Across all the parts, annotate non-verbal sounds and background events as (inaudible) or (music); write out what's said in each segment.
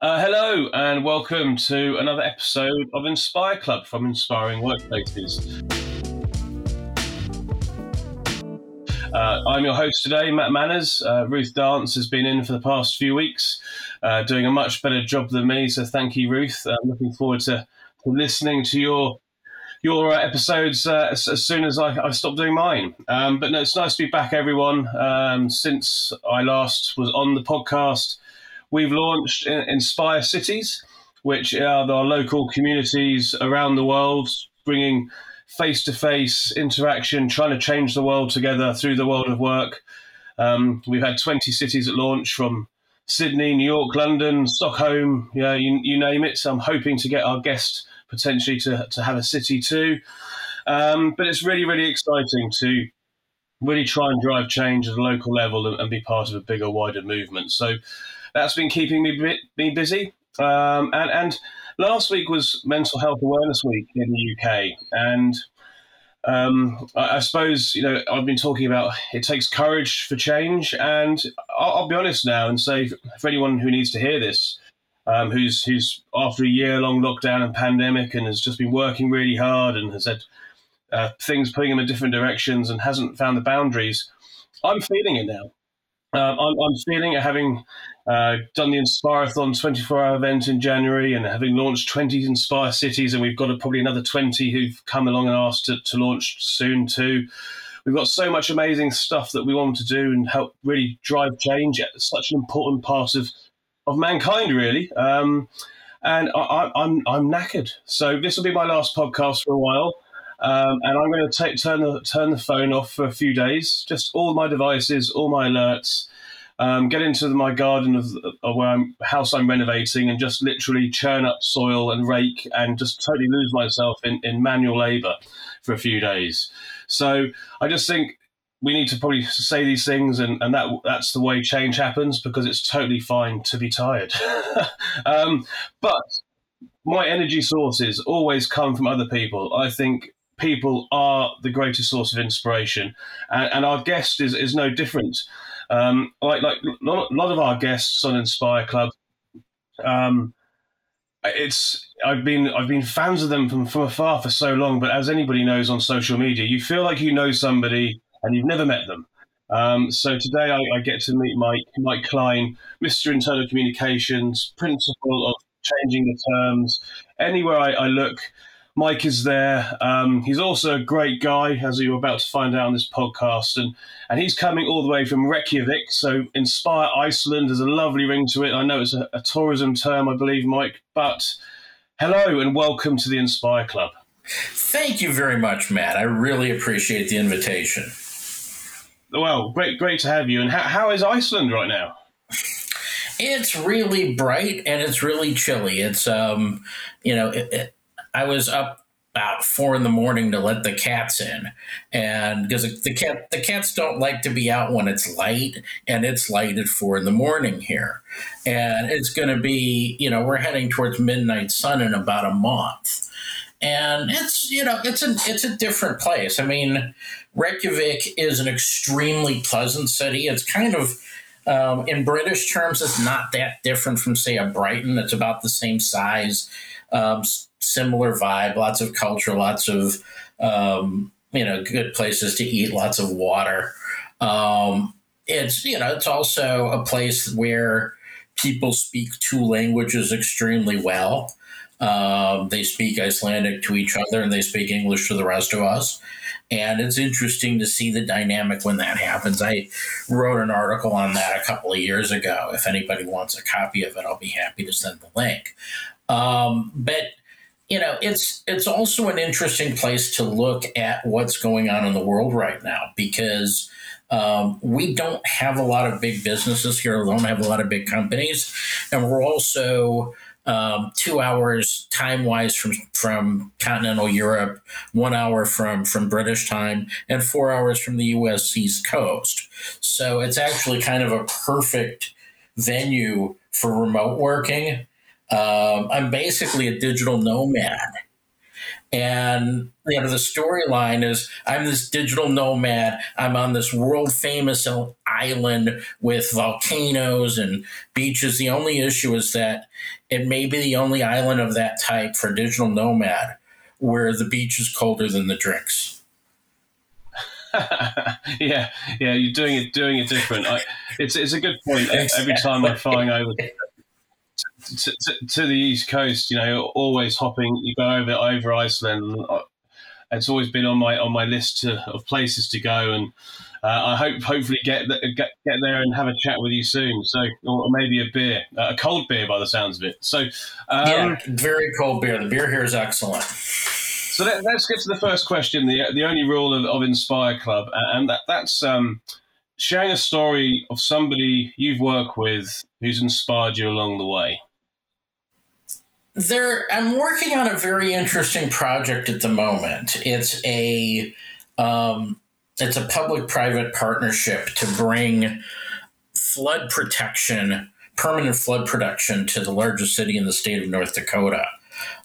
Uh, hello, and welcome to another episode of Inspire Club from Inspiring Workplaces. Uh, I'm your host today, Matt Manners. Uh, Ruth Dance has been in for the past few weeks, uh, doing a much better job than me. So thank you, Ruth. Looking forward to, to listening to your your uh, episodes uh, as, as, soon as I, I stop doing mine. Um, but no, it's nice to be back, everyone. Um, since I last was on the podcast, we've launched Inspire Cities, which are our local communities around the world, bringing face to face interaction, trying to change the world together through the world of work. Um, we've had 20 cities at launch from Sydney, New York, London, Stockholm, yeah, you, you name it. So I'm hoping to get our guest potentially to, to have a city too. Um, but it's really, really exciting to really try and drive change at a local level and, and, be part of a bigger, wider movement. So that's been keeping me, me busy. Um, and, and last week was Mental Health Awareness Week in the UK, and um, I, I, suppose you know I've been talking about it takes courage for change, and I'll, I'll, be honest now and say for anyone who needs to hear this, um, who's who's after a year long lockdown and pandemic and has just been working really hard and has had uh, things pulling him in different directions and hasn't found the boundaries. I'm feeling it now. Um, I'm, I'm, feeling having uh, done the Inspireathon 24 hour event in January and having launched 20 Inspire cities, and we've got a, probably another 20 who've come along and asked to, to launch soon too. We've got so much amazing stuff that we want to do and help really drive change. It's such an important part of, of mankind, really. Um, and I, I'm, I'm knackered. So this will be my last podcast for a while. Um, and I'm going to take, turn the turn the phone off for a few days. Just all my devices, all my alerts. Um, get into my garden of, of where I'm house I'm renovating, and just literally churn up soil and rake, and just totally lose myself in, in manual labour for a few days. So I just think we need to probably say these things, and, and that that's the way change happens because it's totally fine to be tired. (laughs) um, but my energy sources always come from other people. I think people are the greatest source of inspiration, and, and our guest is, is no different. Um, like like a lot of our guests on Inspire Club, um, it's I've been I've been fans of them from, from afar for so long. But as anybody knows on social media, you feel like you know somebody and you've never met them. Um, so today I, I, get to meet Mike Mike Klein, Mr. Internal Communications, principal of changing the terms. Anywhere I, I look, Mike is there. Um, he's also a great guy, as you're about to find out on this podcast, and and he's coming all the way from Reykjavik. So Inspire Iceland has a lovely ring to it. I know it's a, a tourism term, I believe, Mike, but hello and welcome to the Inspire Club. Thank you very much, Matt. I really appreciate the invitation. Well, great, great to have you. And how, how is Iceland right now? It's really bright and it's really chilly. It's um, you know, it, it, I was up about four in the morning to let the cats in, and because the cat the cats don't like to be out when it's light, and it's light at four in the morning here, and it's going to be you know we're heading towards midnight sun in about a month, and it's you know it's a it's a different place. I mean, Reykjavik is an extremely pleasant city. It's kind of um, in British terms, it's not that different from say a Brighton. It's about the same size. Um, similar vibe, lots of culture, lots of um, you know good places to eat, lots of water. Um, it's you know it's also a place where people speak two languages extremely well. Um, they speak Icelandic to each other and they speak English to the rest of us. And it's interesting to see the dynamic when that happens. I wrote an article on that a couple of years ago. If anybody wants a copy of it, I'll be happy to send the link. Um, but you know, it's it's also an interesting place to look at what's going on in the world right now because um, we don't have a lot of big businesses here. We don't have a lot of big companies, and we're also um, two hours time wise from from continental Europe, one hour from from British time, and four hours from the U.S. East Coast. So it's actually kind of a perfect venue for remote working um, I'm basically a digital nomad. And you know the storyline is I'm this digital nomad. I'm on this world famous island with volcanoes and beaches. The only issue is that it may be the only island of that type for digital nomad where the beach is colder than the drinks. (laughs) yeah, yeah, you're doing it doing it different. I, it's it's a good point. Every time I'm flying over to, to, to, the east coast, you know, always hopping. You go over over Iceland. It's always been on my on my list to, of places to go, and uh, I hope hopefully get, get get there and have a chat with you soon. So, or maybe a beer, uh, a cold beer by the sounds of it. So, um, yeah, very cold beer. The beer here is excellent. So let, us get to the first question. The the only rule of, of Inspire Club, and that that's um, sharing a story of somebody you've worked with who's inspired you along the way. There, I'm working on a very interesting project at the moment. It's a um, it's a public-private partnership to bring flood protection, permanent flood protection, to the largest city in the state of North Dakota.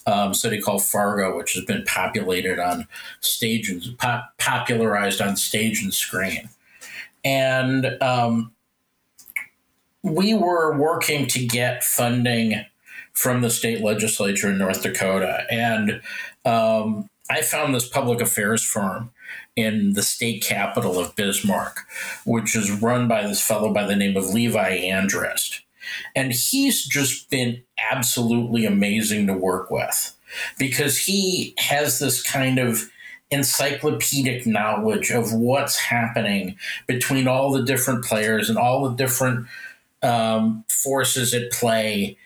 Um, city called Fargo, which has been populated on stage and pop, popularized on stage and screen. And um, we were working to get funding from the state legislature in North Dakota. And um, I found this public affairs firm in the state capital of Bismarck, which is run by this fellow by the name of Levi Andrist. And he's just been absolutely amazing to work with because he has this kind of encyclopedic knowledge of what's happening between all the different players and all the different um, forces at play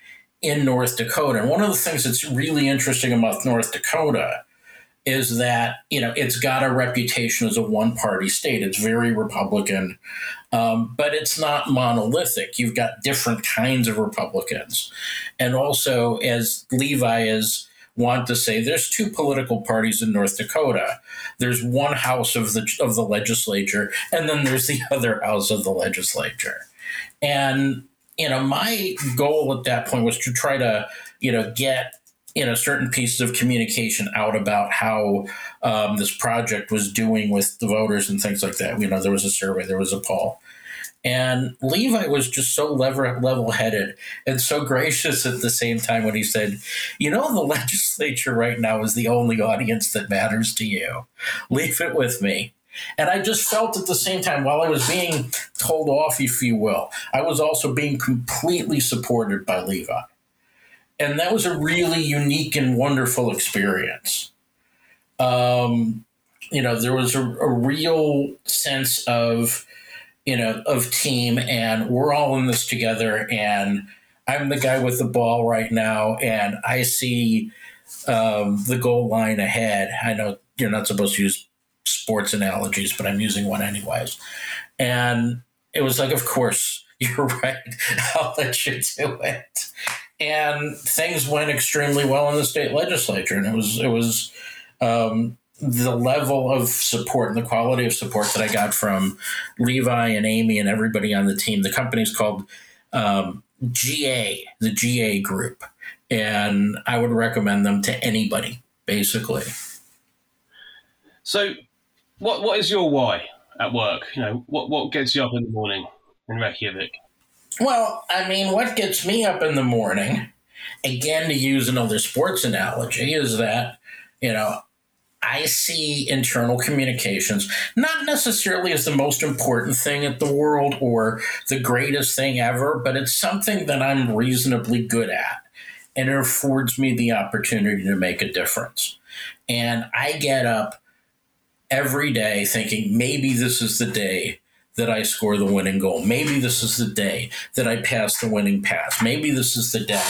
in North Dakota. And one of the things that's really interesting about North Dakota is that you know it's got a reputation as a one-party state. It's very Republican, um, but it's not monolithic. You've got different kinds of Republicans, and also as Levi is want to say there's two political parties in North Dakota. There's one house of the of the legislature, and then there's the (laughs) other house of the legislature. And you know, my goal at that point was to try to, you know, get you know certain pieces of communication out about how um, this project was doing with the voters and things like that. You know, there was a survey, there was a poll. And Levi was just so level headed and so gracious at the same time when he said, You know, the (laughs) legislature right now is the only audience that matters to you. Leave it with me. And I just felt at the same time, while I was being told off, if you will, I was also being completely supported by Levi. And that was a really unique and wonderful experience. Um, you know, there was a, a real sense of, you know, of team, and we're all in this together. And I'm the guy with the ball right now, and I see um, the goal line ahead. I know you're not supposed to use sports analogies, but I'm using one anyways. And it was like, of course, (laughs) you're right. I'll let you do it. And things went extremely well in the state legislature, and it was it was um, the level of support and the quality of support that I got from Levi and Amy and everybody on the team. The company's called um, GA, the GA Group, and I would recommend them to anybody, basically. So, what what is your why at work? You know, what what gets you up in the morning in Reykjavik? Well, I mean, what gets me up in the morning, again to use another sports analogy, is that you know I see internal communications not necessarily as the most important thing in the world or the greatest thing ever, but it's something that I'm reasonably good at. And it affords me the opportunity to make a difference. And I get up every day thinking maybe this is the day that I score the winning goal. Maybe this is the day that I pass the winning pass. Maybe this is the day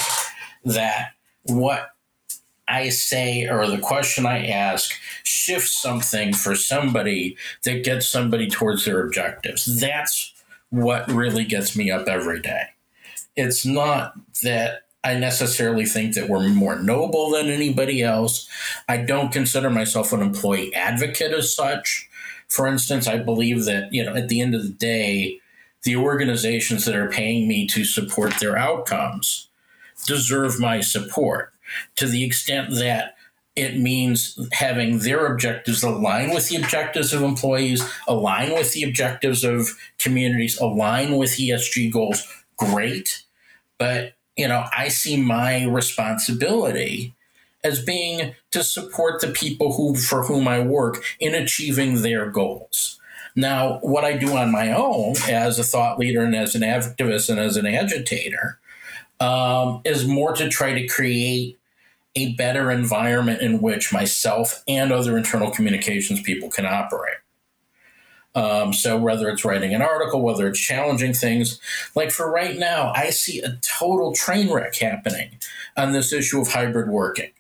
that what I say or the question I ask shifts something for somebody that gets somebody towards their objectives. That's what really gets me up every day. It's not that I necessarily think that we're more noble than anybody else. I don't consider myself an employee advocate as such. For instance, I believe that, you know, at the end of the day, the organizations that are paying me to support their outcomes deserve my support to the extent that it means having their objectives align with the objectives of employees, align with the objectives of communities, align with ESG goals. Great. But, you know, I see my responsibility as being to support the people who for whom I work in achieving their goals. Now, what I do on my own as a thought leader and as an activist and as an agitator um, is more to try to create a better environment in which myself and other internal communications people can operate. Um, so whether it's writing an article, whether it's challenging things, like for right now, I see a total train wreck happening on this issue of hybrid working.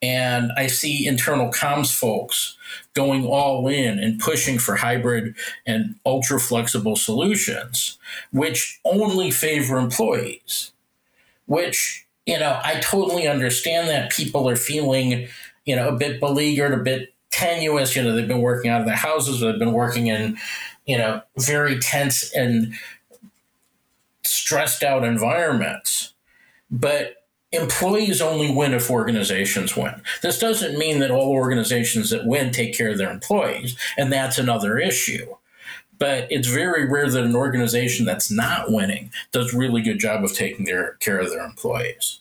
And I see internal comms folks going all in and pushing for hybrid and ultra flexible solutions, which only favor employees, which, you know, I totally understand that people are feeling, you know, a bit beleaguered, a bit tenuous. You know, they've been working out of their houses, they've been working in, you know, very tense and stressed out environments. But employees only win if organizations win. This doesn't mean that all organizations that win take care of their employees, and that's another issue. But it's very rare that an organization that's not winning does a really good job of taking their, care of their employees.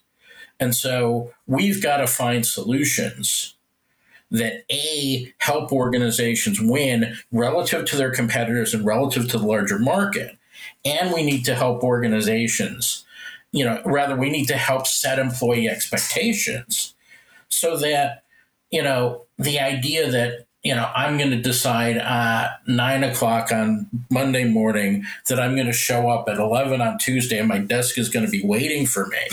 And so we've got to find solutions that A, help organizations win relative to their competitors and relative to the larger market. And we need to help organizations you know, rather we need to help set employee expectations so that, you know, the idea that, you know, I'm going to decide at nine o'clock on Monday morning that I'm going to show up at 11 on Tuesday and my desk is going to be waiting for me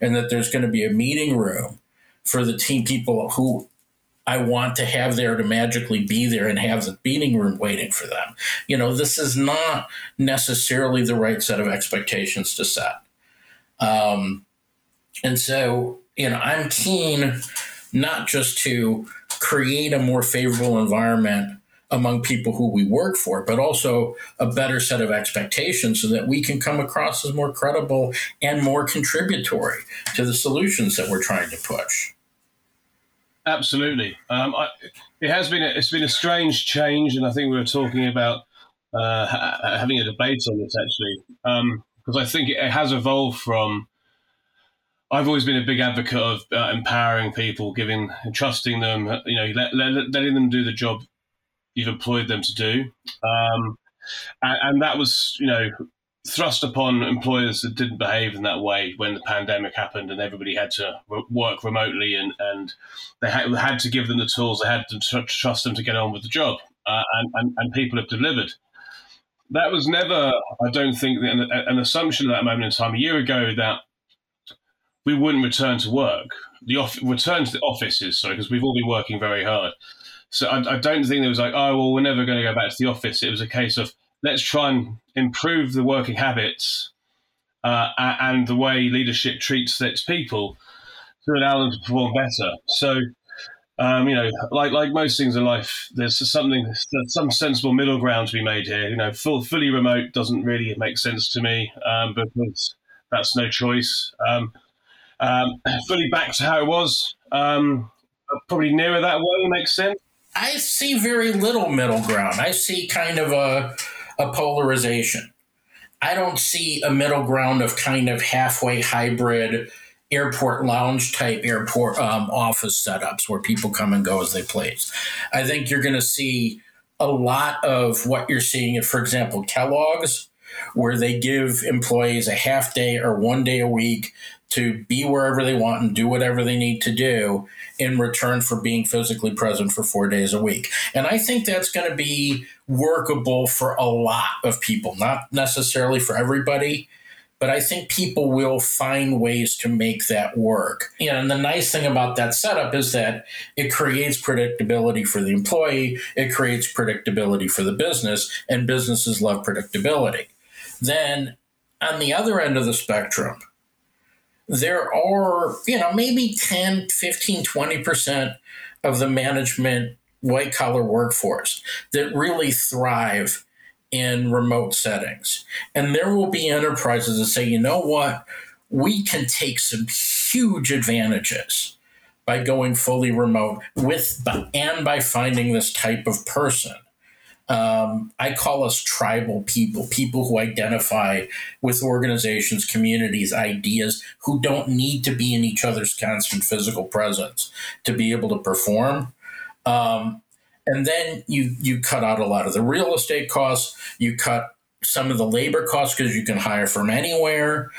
and that there's going to be a meeting room for the team people who I want to have there to magically be there and have the meeting room waiting for them. You know, this is not necessarily the right set of expectations to set. Um, and so, you know, I'm keen not just to create a more favorable environment among people who we work for, but also a better set of expectations so that we can come across as more credible and more contributory to the solutions that we're trying to push. Absolutely, um, I, it has been a, it's been a strange change, and I think we were talking about uh, having a debate on this actually. Um, because I think it has evolved from. I've always been a big advocate of uh, empowering people, giving, trusting them, you know, let, let, letting them do the job you've employed them to do, um, and, and that was, you know, thrust upon employers that didn't behave in that way when the pandemic happened and everybody had to work remotely and, and they had, to give them the tools, they had to tr- trust them to get on with the job. Uh, and, and, and, people have delivered that was never, I don't think, an, an assumption at that moment in time a year ago that we wouldn't return to work. The off, return to the offices, sorry, because we've all been working very hard. So I, I don't think there was like, oh well, we're never going to go back to the office. It was a case of let's try and improve the working habits uh, and the way leadership treats its people to allow them to perform better. So um, you know, like like most things in life, there's something, there's some sensible middle ground to be made here. You know, full, fully remote doesn't really make sense to me um, because that's no choice. Um, um (clears throat) fully back to how it was, um, probably nearer that way makes sense. I see very little middle ground. I see kind of a, a polarization. I don't see a middle ground of kind of halfway hybrid airport lounge type airport um, office setups where people come and go as they please. I think you're going to see a lot of what you're seeing at, for example, Kellogg's, where they give employees a half day or one day a week to be wherever they want and do whatever they need to do in return for being physically present for four days a week. And I think that's going to be workable for a lot of people, not necessarily for everybody but I think people will find ways to make that work. And the nice thing about that setup is that it creates predictability for the employee, it creates predictability for the business, and businesses love predictability. Then on the other end of the spectrum, there are, you know, maybe 10, 15, 20% of the management white collar workforce that really thrive in remote settings. And there will be enterprises that say, you know what, we can take some huge advantages by going fully remote with and by finding this type of person. Um, I call us tribal people, people who identify with organizations, communities, ideas, who don't need to be in each other's constant physical presence to be able to perform. Um, and then you you cut out a lot of the real estate costs. You cut some of the labor costs because you can hire from anywhere.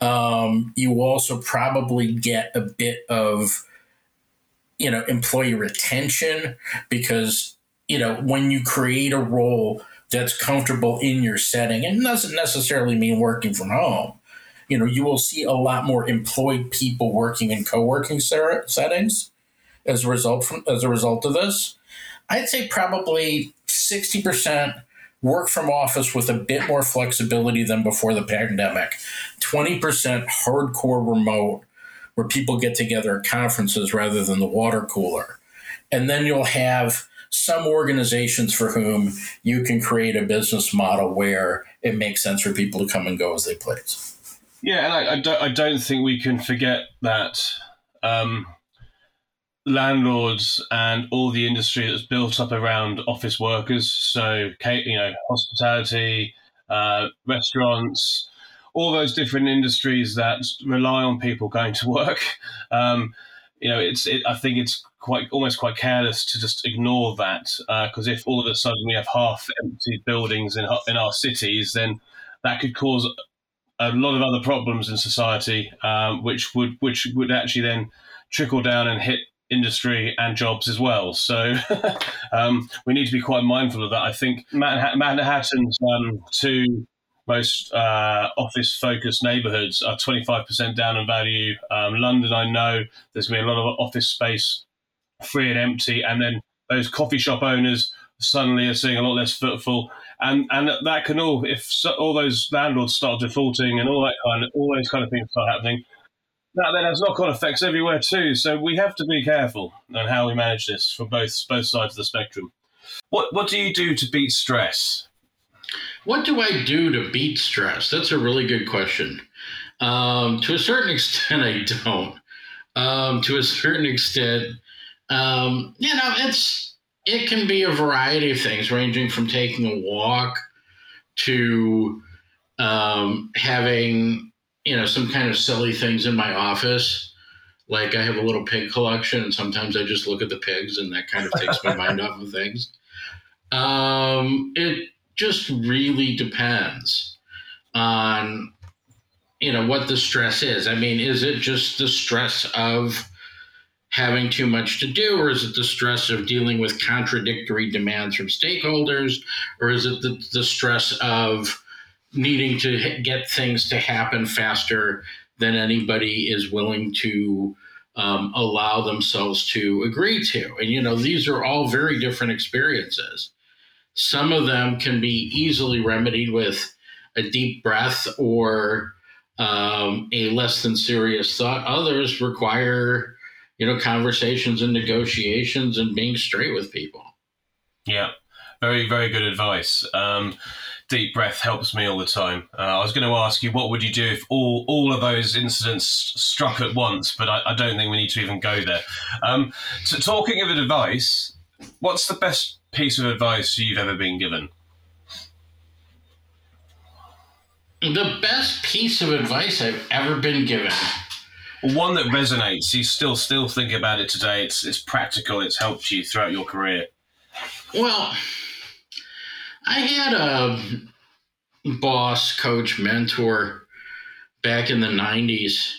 Um, you also probably get a bit of you know employee retention because you know when you create a role that's comfortable in your setting and doesn't necessarily mean working from home you know you will see a lot more employed people working in co-working settings as a result from as a result of this i'd say probably 60% work from office with a bit more flexibility than before the pandemic 20% hardcore remote where people get together at conferences rather than the water cooler. And then you'll have some organizations for whom you can create a business model where it makes sense for people to come and go as they please. Yeah, and I, I don't, I don't think we can forget that um, landlords and all the industry that's built up around office workers, so you know, hospitality, uh, restaurants, all those different industries that rely on people going to work. (laughs) Um, you know, it's it, I think it's quite almost quite careless to just ignore that because uh, if all of a sudden we have half empty buildings in in our cities, then that could cause a lot of other problems in society, um, which would which would actually then trickle down and hit industry and jobs as well. So (laughs) um, we need to be quite mindful of that. I think Manhattan's um, two most uh, office focused neighborhoods are 25% down in value. Um, London, I know there's going to be a lot of office space free and empty. And then those coffee shop owners suddenly are seeing a lot less footfall. And, and that can all, if so, all those landlords start defaulting and all that kind of, all those kind of things start happening, that then has knock on effects everywhere too. So we have to be careful on how we manage this from both both sides of the spectrum. What what do you do to beat stress? What do I do to beat stress? That's a really good question. Um, to a certain (laughs) extent, I don't. Um, to a certain extent, um, you know, it's it can be a variety of things, ranging from taking a walk to um, having you know some kind of silly things in my office. Like I have a little pig collection, and sometimes I just look at the pigs, and that kind of takes my mind off of things. Um, it just really depends on you know what the stress is. I mean, is it just the stress of having too much to do, or is it the stress of dealing with contradictory demands from stakeholders, or is it the, the stress of needing to get things to happen faster than anybody is willing to um, allow themselves to agree to? And you know, these are all very different experiences. Some of them can be easily remedied with a deep breath or um, a less than serious thought. Others require, you know, conversations and negotiations and being straight with people. Yeah, very, very good advice. Um, deep breath helps me all the time. Uh, I was going to ask you, what would you do if all, all of those incidents struck at once? But I, I don't think we need to even go there. Um, so, talking of advice, what's the best piece of advice you've ever been given? The best piece of advice I've ever been given. One that resonates. You still still think about it today. It's it's practical. It's helped you throughout your career. Well, I had a boss, coach, mentor back in the '90s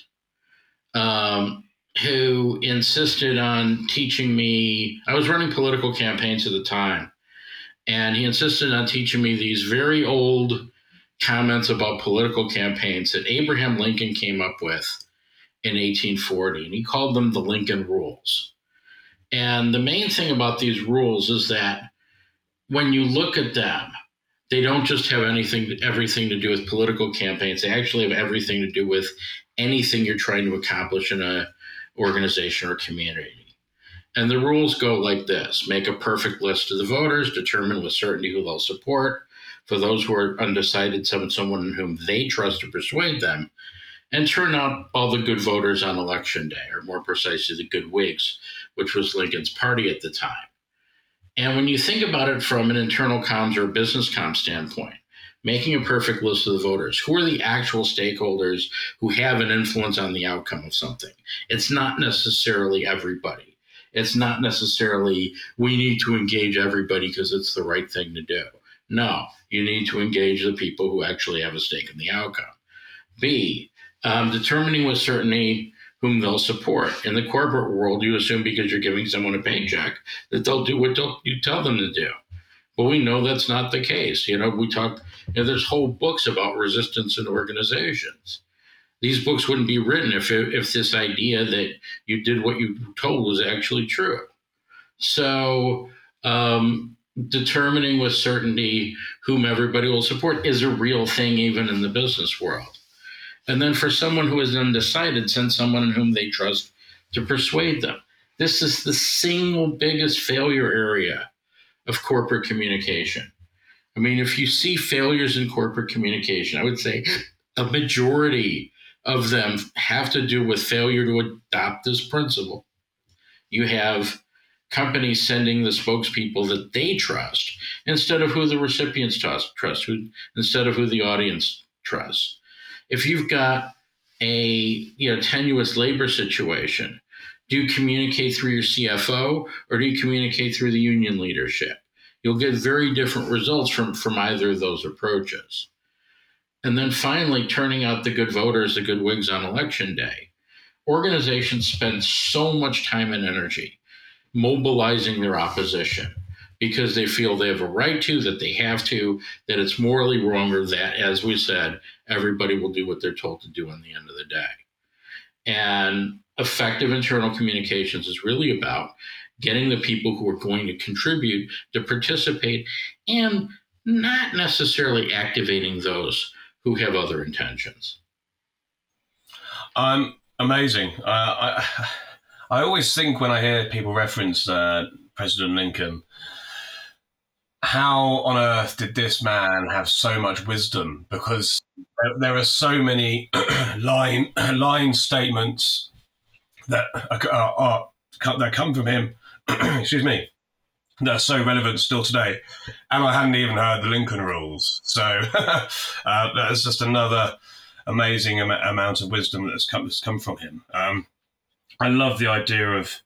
um, who insisted on teaching me. I was running political campaigns at the time, and he insisted on teaching me these very old comments about political campaigns that Abraham Lincoln came up with in 1840, and he called them the Lincoln Rules. And the main thing about these rules is that when you look at them, they don't just have anything everything to do with political campaigns. They actually have everything to do with anything you're trying to accomplish in a organization or community. And the rules go like this make a perfect list of the voters, determine with certainty who they'll support. For those who are undecided, summon someone in whom they trust to persuade them, and turn out all the good voters on election day, or more precisely, the good Whigs, which was Lincoln's party at the time. And when you think about it from an internal comms or business comms standpoint, making a perfect list of the voters, who are the actual stakeholders who have an influence on the outcome of something? It's not necessarily everybody. It's not necessarily we need to engage everybody because it's the right thing to do. No, you need to engage the people who actually have a stake in the outcome. B, um, determining with certainty whom they'll support. In the corporate world, you assume because you're giving someone a paycheck that they'll do what you tell them to do. But we know that's not the case. You know, we talk, you know, there's whole books about resistance in organizations. These books wouldn't be written if, if this idea that you did what you told was actually true. So, um, determining with certainty whom everybody will support is a real thing, even in the business world. And then for someone who is undecided, send someone in whom they trust to persuade them. This is the single biggest failure area of corporate communication. I mean, if you see failures in corporate communication, I would say a majority of them have to do with failure to adopt this principle. You have companies sending the spokespeople that they trust instead of who the recipients trust, trust who, instead of who the audience trusts if you've got a you know tenuous labor situation, do you communicate through your CFO or do you communicate through the union leadership? You'll get very different results from, from either of those approaches. And then finally, turning out the good voters, the good Whigs on election day. Organizations spend so much time and energy mobilizing their opposition because they feel they have a right to, that they have to, that it's morally wrong, or that, as we said, everybody will do what they're told to do in the end of the day. And effective internal communications is really about getting the people who are going to contribute to participate and not necessarily activating those who have other intentions. Um, amazing. Uh, I, I always think when I hear people reference uh, President Lincoln how on earth did this man have so much wisdom? Because there are so many (clears throat) line (clears throat) line statements that are, are, that come from him. (clears throat) excuse me. That are so relevant still today, and I hadn't even heard the Lincoln Rules. So (laughs) uh, that's just another amazing am- amount of wisdom that's come, that's come from him. Um, I love the idea of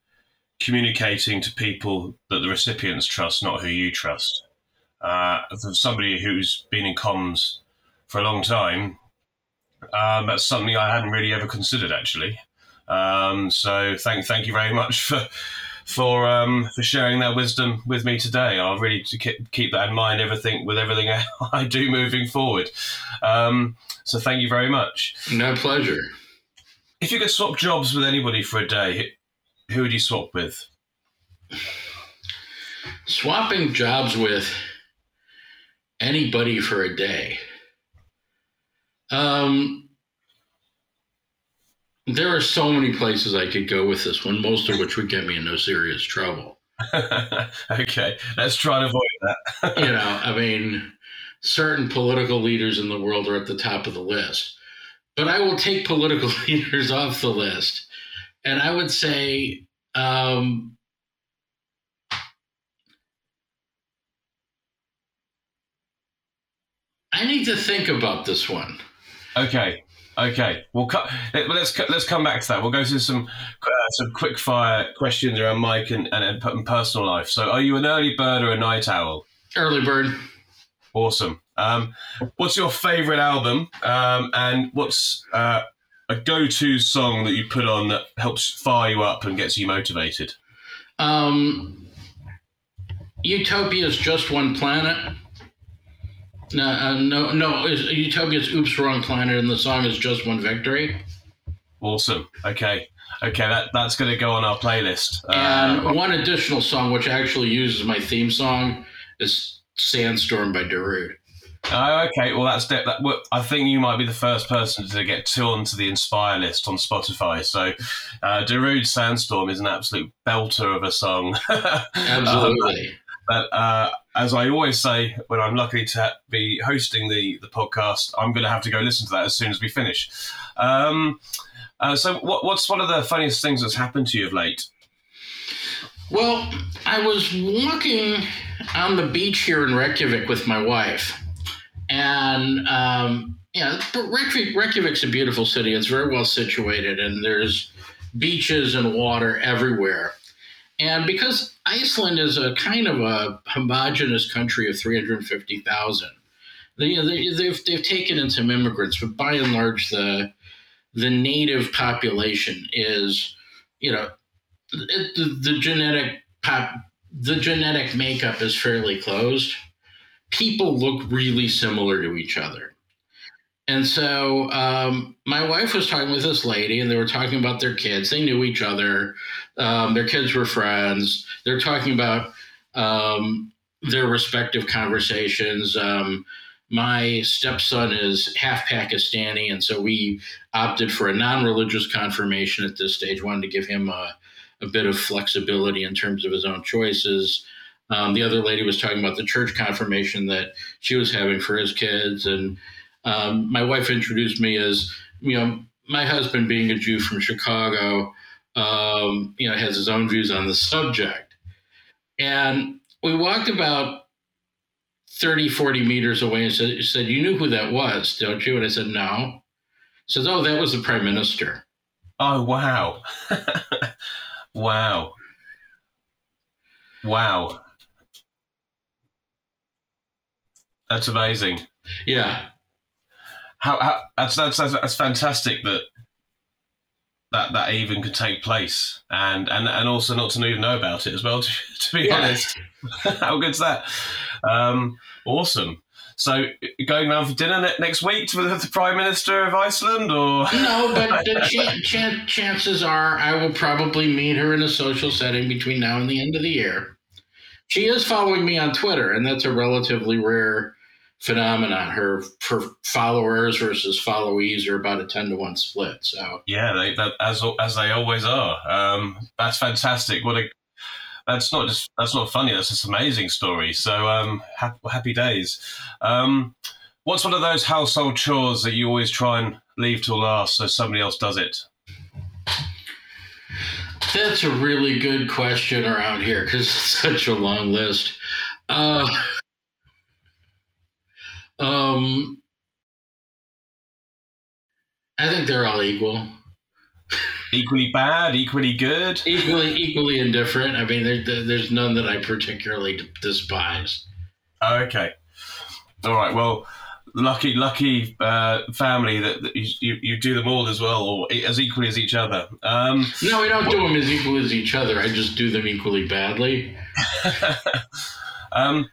communicating to people that the recipients trust, not who you trust uh, somebody who's been in comms for a long time, um, that's something I hadn't really ever considered actually. Um, so thank thank you very much for for um, for sharing that wisdom with me today. I'll really to keep, keep that in mind. Everything with everything (laughs) I do moving forward. Um, so thank you very much. No pleasure. If you could swap jobs with anybody for a day, who would you swap with? Swapping jobs with anybody for a day. Um, there are so many places I could go with this one, most of which would get me in no serious trouble. (laughs) okay, let's try to avoid that. you (laughs) know, I mean, certain political leaders in the world are at the top of the list, but I will take political (laughs) leaders off the list. And I would say, um, I need to think about this one. Okay. Okay, we'll cut. Let's let's come back to that. We'll go through some uh, some quick fire questions around Mike and, and, and personal life. So, are you an early bird or a night owl? Early bird. Awesome. Um, what's your favorite album? Um, and what's uh, a go-to song that you put on that helps fire you up and gets you motivated? Um, Utopia is just one planet. No, uh, no, no. Utopia's "Oops, Wrong Planet" and the song is "Just One Victory." Awesome. Okay, okay, that that's going to go on our playlist. And uh, one additional song, which actually uses my theme song, is "Sandstorm" by Darude. Oh, okay. Well, that's that. Well, I think you might be the first person to get two onto the Inspire list on Spotify. So, uh, Darude "Sandstorm" is an absolute belter of a song. (laughs) Absolutely. um, (laughs) but uh, as I always say, when I'm lucky to be hosting the, the podcast, I'm going to have to go listen to that as soon as we finish. Um, uh, so, what, what's one of the funniest things that's happened to you of late? Well, I was walking on the beach here in Reykjavik with my wife, and um, yeah, Reykjavik, Reykjavik's a beautiful city. It's very well situated, and there's beaches and water everywhere. And because Iceland is a kind of a homogenous country of 350,000, they, they, they've, they've taken in some immigrants, but by and large, the the native population is, you know, it, the, the genetic pop, the genetic makeup is fairly closed. People look really similar to each other. And so um, my wife was talking with this lady, and they were talking about their kids. They knew each other. Um, their kids were friends. They're talking about um, their respective conversations. Um, my stepson is half Pakistani, and so we opted for a non religious confirmation at this stage, wanted to give him a, a bit of flexibility in terms of his own choices. Um, the other lady was talking about the church confirmation that she was having for his kids. And um, my wife introduced me as, you know, my husband being a Jew from Chicago, um, you know, has his own views on the subject. And we walked about 30, 40 meters away and said, said, You knew who that was, don't you? And I said, No. He says, Oh, that was the prime minister. Oh, wow. (laughs) wow. Wow. That's amazing. Yeah. How, how that's, that's that's fantastic that that that even could take place, and and and also not to even know about it as well. (laughs) To, to be yeah. honest, (laughs) how good's that? Um, awesome. So, going around for dinner next week with the Prime Minister of Iceland, or no? But the (laughs) ch- ch- chances are I will probably meet her in a social setting between now and the end of the year. She is following me on Twitter, and that's a relatively rare phenomenon. Her her followers versus followees are about a ten to one split. So yeah, they, that, as as they always are. Um, that's fantastic. What a that's not just that's not funny. That's just amazing story. So um, happy, happy days. Um, what's one of those household chores that you always try and leave till last so somebody else does it? That's a really good question around here because it's such a long list. Uh, um, I think they're all equal. Equally bad, equally good, equally equally indifferent. I mean, there, there's none that I particularly despise. Okay, all right. Well, lucky lucky uh, family that, that you, you do them all as well, or as equally as each other. Um, no, we don't do them as equal as each other. I just do them equally badly. (laughs) um,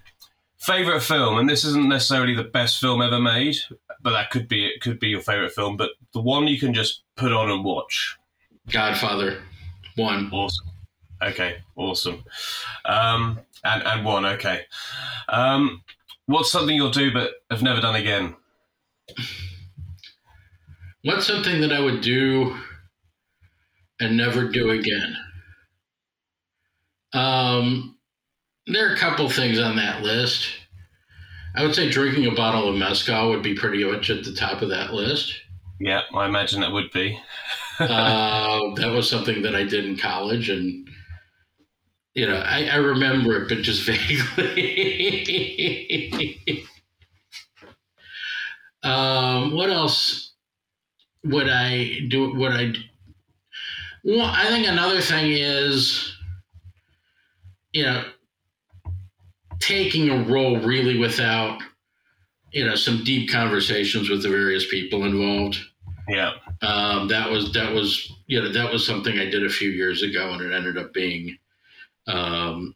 favorite film, and this isn't necessarily the best film ever made, but that could be it. Could be your favorite film, but the one you can just put on and watch. Godfather, one. Awesome. Okay, awesome. Um, and and one. Okay. Um, what's something you'll do but have never done again? What's something that I would do and never do again? Um, there are a couple things on that list. I would say drinking a bottle of mezcal would be pretty much at the top of that list. Yeah, I imagine that would be. (laughs) uh, that was something that I did in college, and you know, I, I remember it, but just (laughs) vaguely. um, what else would I do? Would I? Well, I think another thing is, you know, taking a role really without, you know, some deep conversations with the various people involved. Yeah. Um, that was that was you know that was something I did a few years ago, and it ended up being um,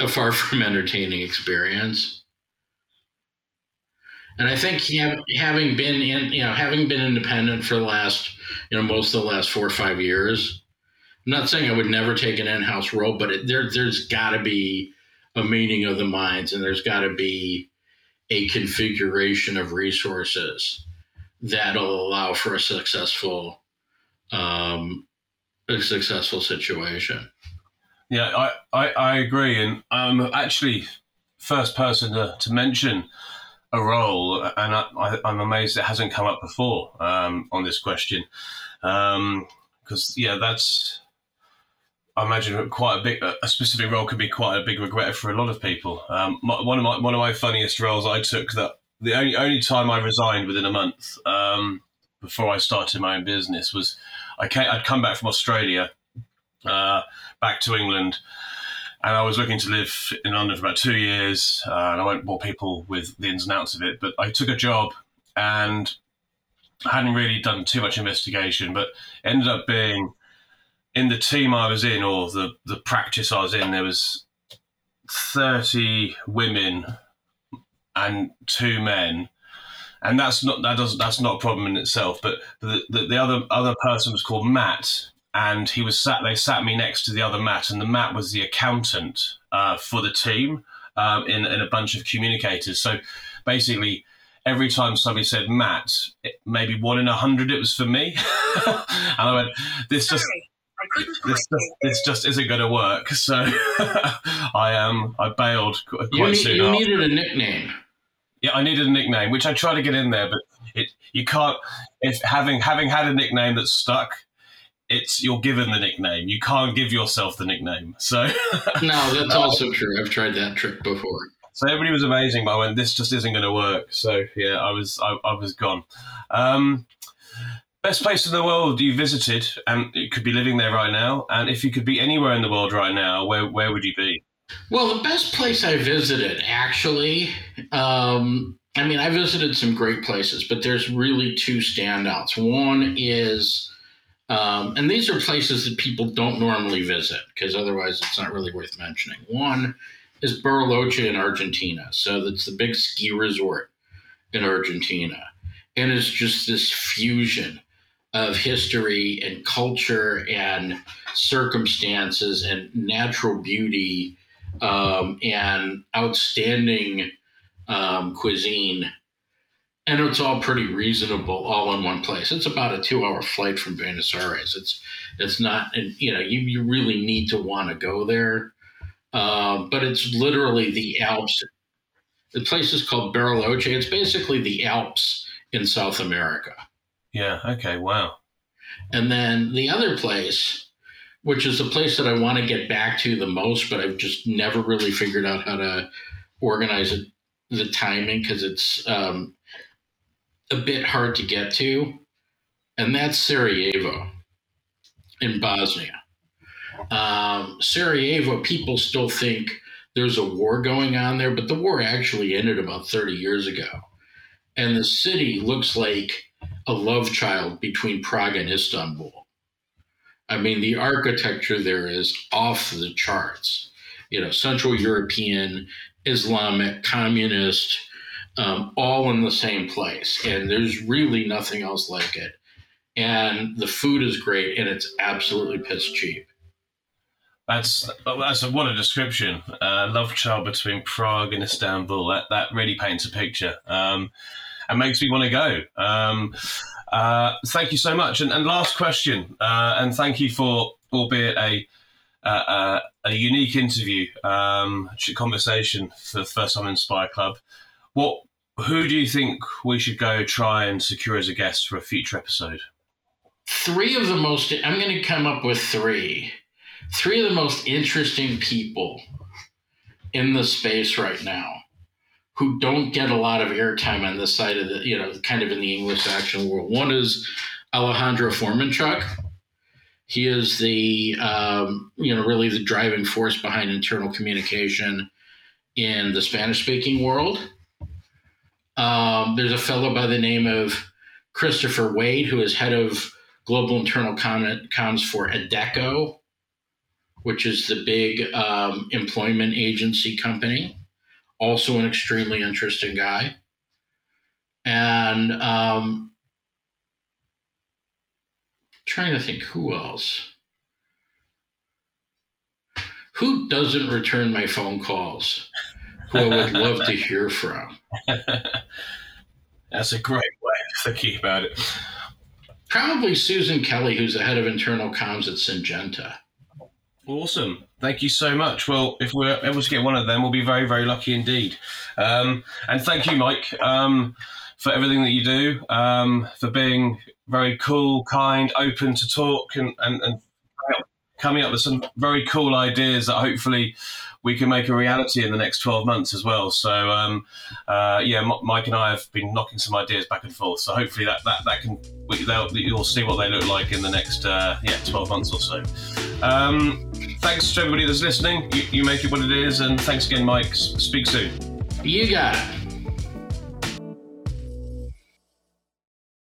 a far (laughs) from entertaining experience. And I think having been in, you know, having been independent for the last, you know, most of the last four or five years, I'm not saying I would never take an in-house role, but it, there, there's got to be a meeting of the minds, and there's got to be a configuration of resources that'll allow for a successful um, a successful situation. Yeah, I, I, I agree. And I'm actually first person to, to mention a role, and I, am amazed it hasn't come up before um, on this question. Because, um, yeah, that's, I imagine quite a big, a specific role could be quite a big regret for a lot of people. Um, my, one, of my, one of my funniest roles I took that the only, only time I resigned within a month um, before I started my own business was I came, I'd come back from Australia uh, back to England. And I was looking to live in London for about two years. Uh, and I won't bore people with the ins and outs of it, but I took a job and I hadn't really done too much investigation, but ended up being in the team I was in or the, the practice I was in, there was 30 women and two men and that's not that doesn't that's not a problem in itself. But the, the, the other other person was called Matt, and he was sat. They sat me next to the other Matt, and the Matt was the accountant uh, for the team um, in in a bunch of communicators. So basically, every time somebody said Matt, maybe one in a hundred it was for me, (laughs) and I went, "This just." This just, this just isn't going to work. So (laughs) I um I bailed quite you need, soon. You after. needed a nickname. Yeah, I needed a nickname, which I try to get in there, but it you can't. If having having had a nickname that's stuck, it's you're given the nickname. You can't give yourself the nickname. So (laughs) no, that's also true. I've tried that trick before. So everybody was amazing, but I went, this just isn't going to work. So yeah, I was I, I was gone. Um, best place in the world you visited, and you could be living there right now. And if you could be anywhere in the world right now, where where would you be? Well, the best place I visited, actually, um, I mean, I visited some great places, but there's really two standouts. One is um, and these are places that people don't normally visit because otherwise it's not really worth mentioning. One is Bariloche in Argentina. So that's the big ski resort in Argentina. And it's just this fusion of history and culture and circumstances and natural beauty um, and outstanding um, cuisine. And it's all pretty reasonable all in one place. It's about a two hour flight from buenos aires. It's it's not and you know you, you really need to want to go there. Uh, but it's literally the alps. The place is called bariloche. It's basically the alps in south america yeah okay wow and then the other place which is the place that i want to get back to the most but i've just never really figured out how to organize it the timing because it's um, a bit hard to get to, and that's Sarajevo in Bosnia. Um, Sarajevo, people still think there's a war going on there, but the war actually ended about 30 years ago. And the city looks like a love child between Prague and Istanbul. I mean, the architecture there is off the charts. You know, Central European, Islamic, communist, um, all in the same place. And there's really nothing else like it. And the food is great and it's absolutely piss cheap. That's that's a, what a description. Uh, love child between Prague and Istanbul. That that really paints a picture um, and makes me want to go. Um, uh, thank you so much. And, and last question. Uh, and thank you for albeit a uh, a unique interview, um, conversation for the first time in Inspire Club. What who do you think we should go try and secure as a guest for a future episode? Three of the most, I'm going to come up with three. Three of the most interesting people in the space right now who don't get a lot of airtime on this side of the, you know, kind of in the English action world. One is Alejandro Formanchuk. He is the, um, you know, really the driving force behind internal communication in the Spanish speaking world. Um, there's a fellow by the name of Christopher Wade, who is head of global internal comms for Adecco, which is the big um, employment agency company. Also, an extremely interesting guy. And um, trying to think who else. Who doesn't return my phone calls? Who I would love to hear from. That's a great way of thinking about it. Probably Susan Kelly, who's the head of internal comms at Syngenta. Awesome. Thank you so much. Well, if we're able to get one of them, we'll be very, very lucky indeed. Um, and thank you, Mike, um, for everything that you do, um, for being very cool, kind, open to talk, and, and, and coming up with some very cool ideas that hopefully we can make a reality in the next 12 months as well. So, um, uh, yeah, Mike and I have been knocking some ideas back and forth. So hopefully that, that, that can, you'll see what they look like in the next, uh, yeah, 12 months or so. Um, thanks to everybody that's listening. You, you make it what it is. And thanks again, Mike. Speak soon. You got it.